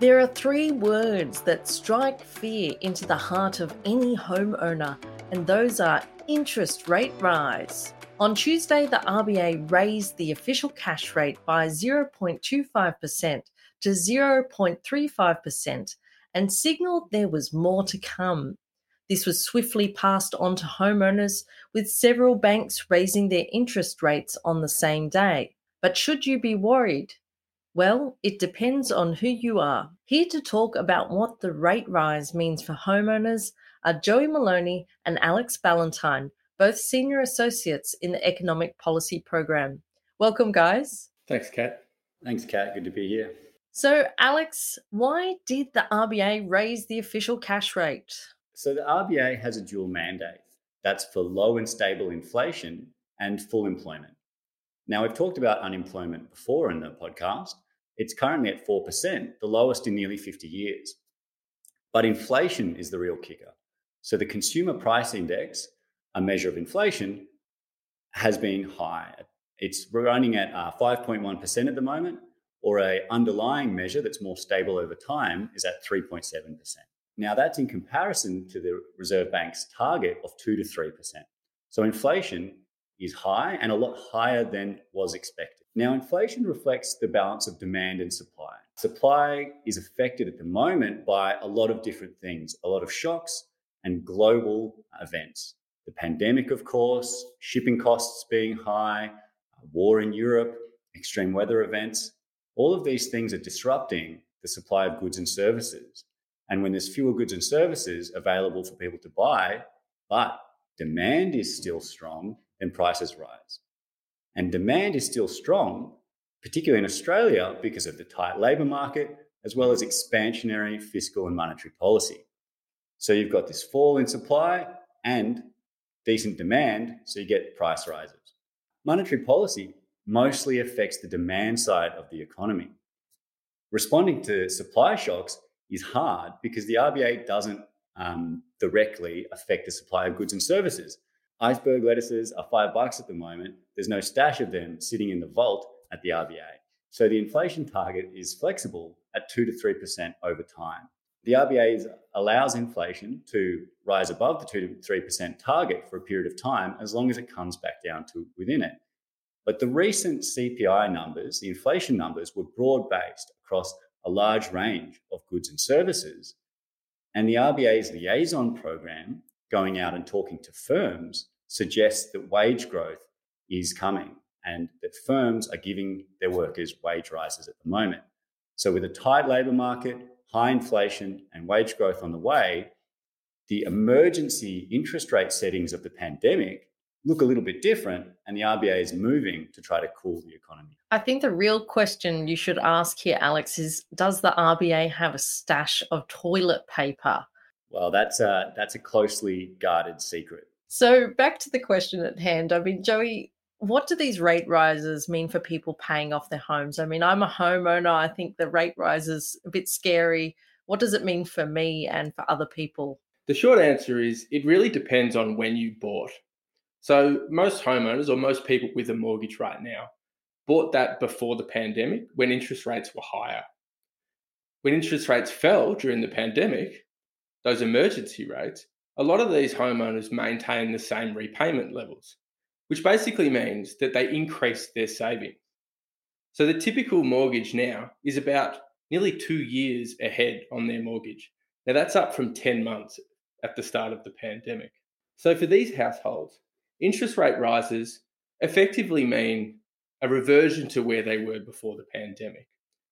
There are three words that strike fear into the heart of any homeowner, and those are interest rate rise. On Tuesday, the RBA raised the official cash rate by 0.25% to 0.35% and signaled there was more to come. This was swiftly passed on to homeowners, with several banks raising their interest rates on the same day. But should you be worried? Well, it depends on who you are. Here to talk about what the rate rise means for homeowners are Joey Moloney and Alex Ballantyne, both senior associates in the Economic Policy Program. Welcome, guys. Thanks, Kat. Thanks, Kat. Good to be here. So, Alex, why did the RBA raise the official cash rate? So, the RBA has a dual mandate that's for low and stable inflation and full employment. Now, we've talked about unemployment before in the podcast. It's currently at 4%, the lowest in nearly 50 years. But inflation is the real kicker. So, the consumer price index, a measure of inflation, has been high. It's running at uh, 5.1% at the moment, or a underlying measure that's more stable over time is at 3.7%. Now that's in comparison to the Reserve Bank's target of 2 to 3%. So inflation is high and a lot higher than was expected. Now inflation reflects the balance of demand and supply. Supply is affected at the moment by a lot of different things, a lot of shocks and global events. The pandemic, of course, shipping costs being high, war in Europe, extreme weather events, all of these things are disrupting the supply of goods and services. And when there's fewer goods and services available for people to buy, but demand is still strong, then prices rise. And demand is still strong, particularly in Australia, because of the tight labour market, as well as expansionary fiscal and monetary policy. So you've got this fall in supply and decent demand, so you get price rises. Monetary policy mostly affects the demand side of the economy. Responding to supply shocks is hard because the RBA doesn't um, directly affect the supply of goods and services. Iceberg lettuces are five bucks at the moment. There's no stash of them sitting in the vault at the RBA. So the inflation target is flexible at 2 to 3% over time. The RBA allows inflation to rise above the 2 to 3% target for a period of time as long as it comes back down to within it. But the recent CPI numbers, the inflation numbers, were broad based across a large range of goods and services. And the RBA's liaison program, going out and talking to firms, suggests that wage growth is coming and that firms are giving their workers wage rises at the moment. So, with a tight labour market, high inflation, and wage growth on the way, the emergency interest rate settings of the pandemic look a little bit different, and the RBA is moving to try to cool the economy. I think the real question you should ask here, Alex, is does the RBA have a stash of toilet paper? Well, that's a, that's a closely guarded secret. So, back to the question at hand. I mean, Joey, what do these rate rises mean for people paying off their homes? I mean, I'm a homeowner. I think the rate rise is a bit scary. What does it mean for me and for other people? The short answer is it really depends on when you bought. So, most homeowners or most people with a mortgage right now bought that before the pandemic when interest rates were higher. When interest rates fell during the pandemic, those emergency rates, a lot of these homeowners maintain the same repayment levels, which basically means that they increase their savings. So the typical mortgage now is about nearly two years ahead on their mortgage. Now that's up from 10 months at the start of the pandemic. So for these households, interest rate rises effectively mean a reversion to where they were before the pandemic,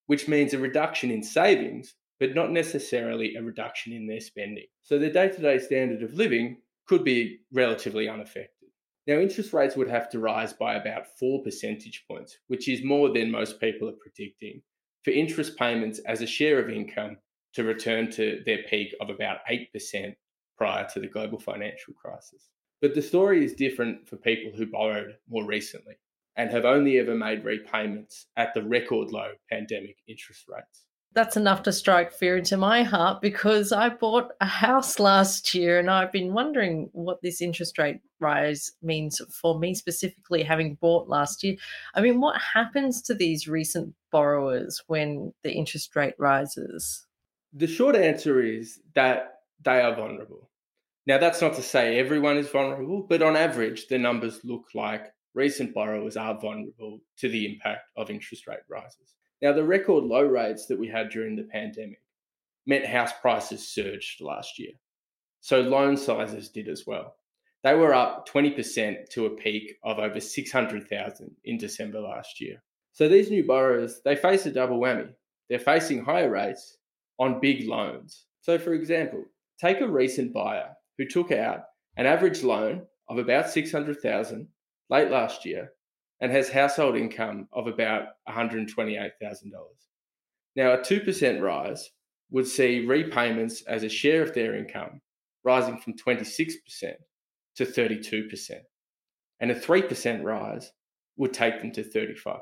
which means a reduction in savings, but not necessarily a reduction in their spending. So their day to day standard of living could be relatively unaffected. Now, interest rates would have to rise by about four percentage points, which is more than most people are predicting, for interest payments as a share of income to return to their peak of about 8% prior to the global financial crisis. But the story is different for people who borrowed more recently and have only ever made repayments at the record low pandemic interest rates. That's enough to strike fear into my heart because I bought a house last year and I've been wondering what this interest rate rise means for me specifically, having bought last year. I mean, what happens to these recent borrowers when the interest rate rises? The short answer is that they are vulnerable. Now, that's not to say everyone is vulnerable, but on average, the numbers look like recent borrowers are vulnerable to the impact of interest rate rises. Now, the record low rates that we had during the pandemic meant house prices surged last year. So loan sizes did as well. They were up 20% to a peak of over 600,000 in December last year. So these new borrowers, they face a double whammy. They're facing higher rates on big loans. So for example, take a recent buyer who took out an average loan of about 600,000 late last year and has household income of about $128,000. Now, a 2% rise would see repayments as a share of their income rising from 26% to 32%. And a 3% rise would take them to 35%.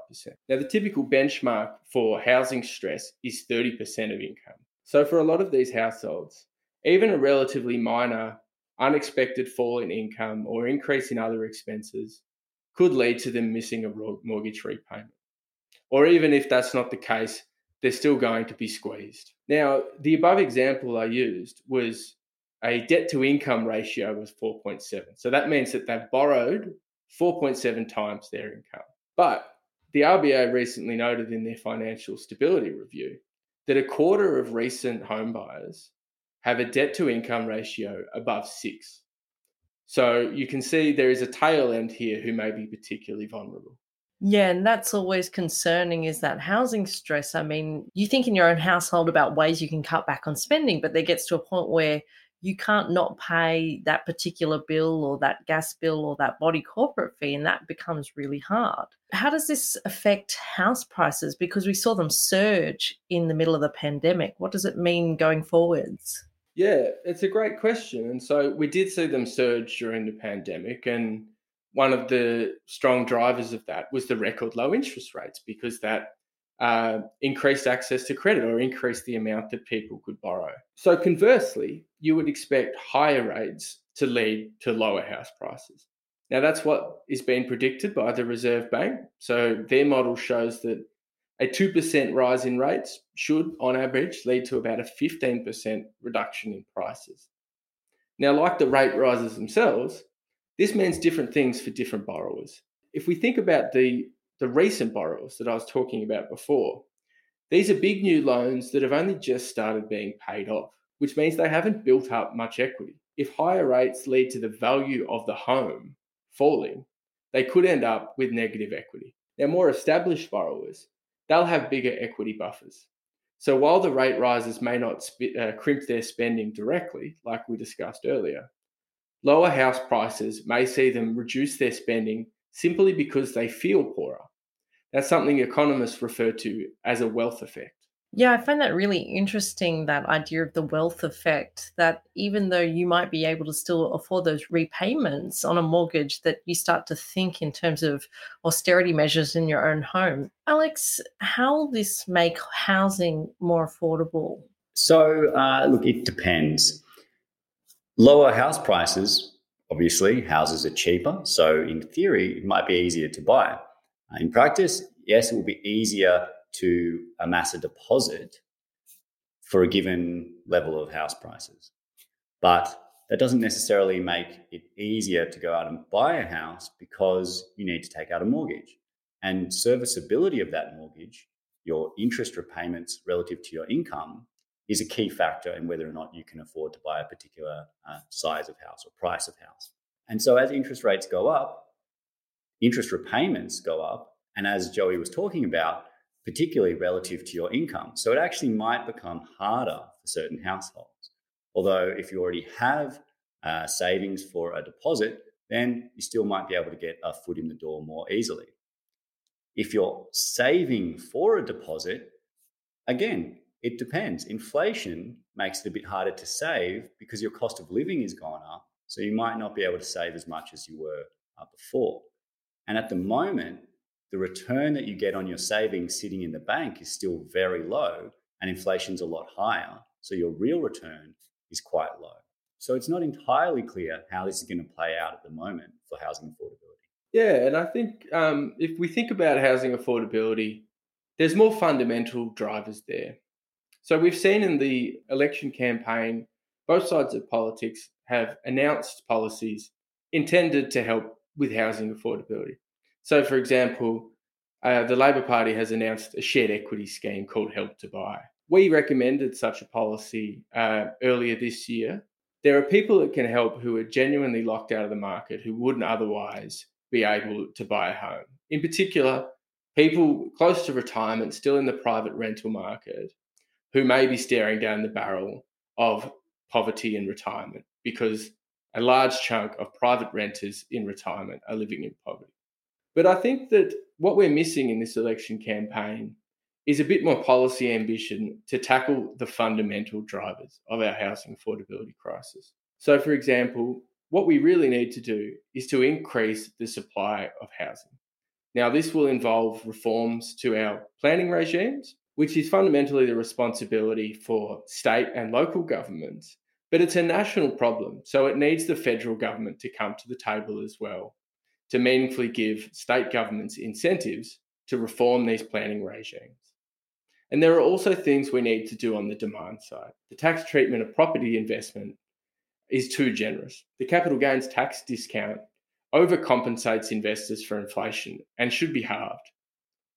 Now, the typical benchmark for housing stress is 30% of income. So, for a lot of these households, even a relatively minor unexpected fall in income or increase in other expenses could lead to them missing a mortgage repayment. Or even if that's not the case, they're still going to be squeezed. Now, the above example I used was a debt to income ratio was 4.7. So that means that they've borrowed 4.7 times their income. But the RBA recently noted in their financial stability review that a quarter of recent home buyers have a debt to income ratio above six. So you can see there is a tail end here who may be particularly vulnerable. Yeah, and that's always concerning is that housing stress. I mean, you think in your own household about ways you can cut back on spending, but there gets to a point where you can't not pay that particular bill or that gas bill or that body corporate fee, and that becomes really hard. How does this affect house prices? Because we saw them surge in the middle of the pandemic. What does it mean going forwards? Yeah, it's a great question. And so we did see them surge during the pandemic. And one of the strong drivers of that was the record low interest rates because that uh, increased access to credit or increased the amount that people could borrow. So, conversely, you would expect higher rates to lead to lower house prices. Now, that's what is being predicted by the Reserve Bank. So, their model shows that a 2% rise in rates should, on average, lead to about a 15% reduction in prices. Now, like the rate rises themselves, this means different things for different borrowers. If we think about the, the recent borrowers that I was talking about before, these are big new loans that have only just started being paid off, which means they haven't built up much equity. If higher rates lead to the value of the home falling, they could end up with negative equity. Now, more established borrowers, they'll have bigger equity buffers. So while the rate rises may not sp- uh, crimp their spending directly, like we discussed earlier, lower house prices may see them reduce their spending simply because they feel poorer. That's something economists refer to as a wealth effect. Yeah, I find that really interesting that idea of the wealth effect that even though you might be able to still afford those repayments on a mortgage that you start to think in terms of austerity measures in your own home. Alex, how will this make housing more affordable? So, uh, look, it depends. Lower house prices, obviously, houses are cheaper. So, in theory, it might be easier to buy. Uh, in practice, yes, it will be easier to amass a deposit for a given level of house prices. But that doesn't necessarily make it easier to go out and buy a house because you need to take out a mortgage. And serviceability of that mortgage, your interest repayments relative to your income, is a key factor in whether or not you can afford to buy a particular uh, size of house or price of house. And so as interest rates go up, interest repayments go up. And as Joey was talking about, particularly relative to your income. So it actually might become harder for certain households. Although, if you already have uh, savings for a deposit, then you still might be able to get a foot in the door more easily. If you're saving for a deposit, again, it depends. Inflation makes it a bit harder to save because your cost of living has gone up. So you might not be able to save as much as you were uh, before. And at the moment, the return that you get on your savings sitting in the bank is still very low. and inflation's a lot higher. So your real return is quite low. So it's not entirely clear how this is going to play out at the moment for housing affordability. Yeah, and I think um, if we think about housing affordability, there's more fundamental drivers there. So we've seen in the election campaign, both sides of politics have announced policies intended to help with housing affordability. So, for example, uh, the Labor Party has announced a shared equity scheme called Help to Buy. We recommended such a policy uh, earlier this year. There are people that can help who are genuinely locked out of the market who wouldn't otherwise be able to buy a home. In particular, people close to retirement, still in the private rental market, who may be staring down the barrel of poverty in retirement because a large chunk of private renters in retirement are living in poverty. But I think that what we're missing in this election campaign is a bit more policy ambition to tackle the fundamental drivers of our housing affordability crisis. So, for example, what we really need to do is to increase the supply of housing. Now, this will involve reforms to our planning regimes, which is fundamentally the responsibility for state and local governments, but it's a national problem. So it needs the federal government to come to the table as well to meaningfully give state governments incentives to reform these planning regimes. And there are also things we need to do on the demand side. The tax treatment of property investment is too generous. The capital gains tax discount overcompensates investors for inflation and should be halved.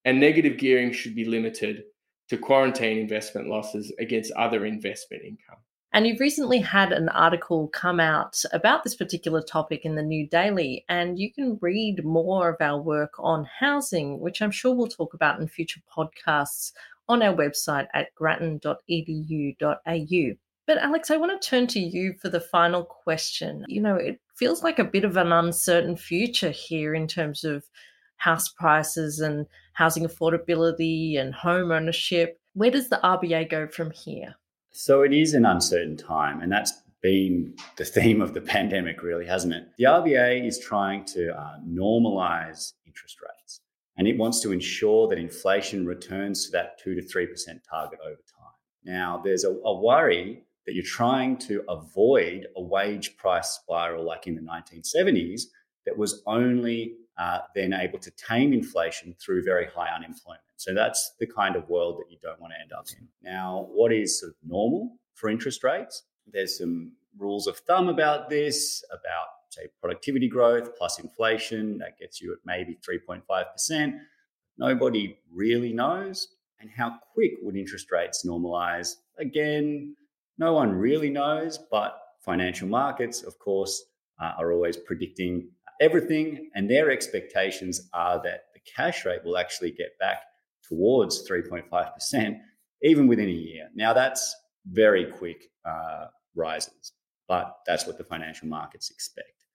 And negative gearing should be limited to quarantine investment losses against other investment income. And you've recently had an article come out about this particular topic in the New Daily, and you can read more of our work on housing, which I'm sure we'll talk about in future podcasts on our website at grattan.edu.au. But Alex, I want to turn to you for the final question. You know, it feels like a bit of an uncertain future here in terms of house prices and housing affordability and home ownership. Where does the RBA go from here? So it is an uncertain time, and that's been the theme of the pandemic, really, hasn't it? The RBA is trying to uh, normalize interest rates, and it wants to ensure that inflation returns to that 2 to 3% target over time. Now, there's a, a worry that you're trying to avoid a wage price spiral like in the 1970s that was only uh, then able to tame inflation through very high unemployment. So that's the kind of world that you don't want to end up in. Now, what is sort of normal for interest rates? There's some rules of thumb about this, about say productivity growth plus inflation that gets you at maybe 3.5%. Nobody really knows. And how quick would interest rates normalize? Again, no one really knows, but financial markets, of course, uh, are always predicting everything, and their expectations are that the cash rate will actually get back towards 3.5%, even within a year. Now, that's very quick uh, rises, but that's what the financial markets expect.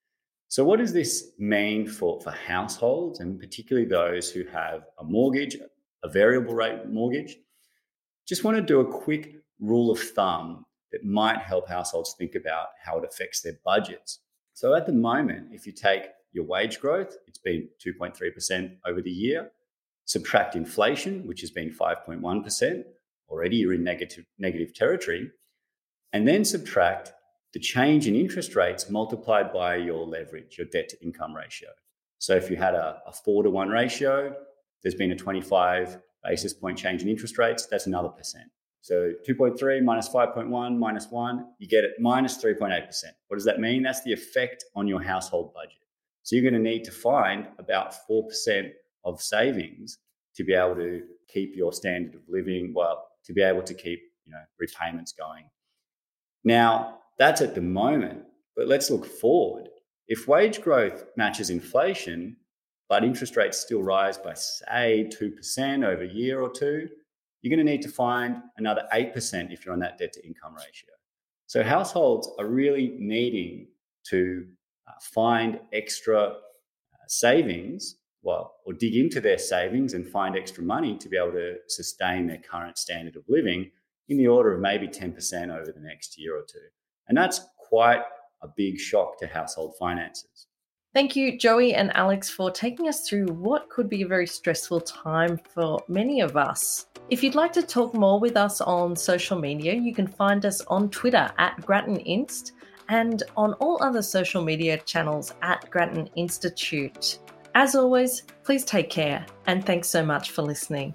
So, what does this mean for, for households, and particularly those who have a mortgage, a variable rate mortgage? Just want to do a quick rule of thumb that might help households think about how it affects their budgets. So at the moment, if you take your wage growth, it's been 2.3% over the year, subtract inflation, which has been 5.1%, already you're in negative, negative territory, and then subtract the change in interest rates multiplied by your leverage, your debt to income ratio. So if you had a, a four to one ratio, there's been a 25 basis point change in interest rates, that's another percent. So 2.3 minus 5.1 minus 1, you get it minus 3.8%. What does that mean? That's the effect on your household budget. So you're going to need to find about 4% of savings to be able to keep your standard of living, well, to be able to keep, you know, repayments going. Now, that's at the moment, but let's look forward. If wage growth matches inflation, but interest rates still rise by say 2% over a year or two, you're going to need to find another 8% if you're on that debt to income ratio. So households are really needing to uh, find extra uh, savings, well, or dig into their savings and find extra money to be able to sustain their current standard of living in the order of maybe 10% over the next year or two. And that's quite a big shock to household finances. Thank you, Joey and Alex, for taking us through what could be a very stressful time for many of us. If you'd like to talk more with us on social media, you can find us on Twitter at Grattan Inst and on all other social media channels at Grattan Institute. As always, please take care and thanks so much for listening.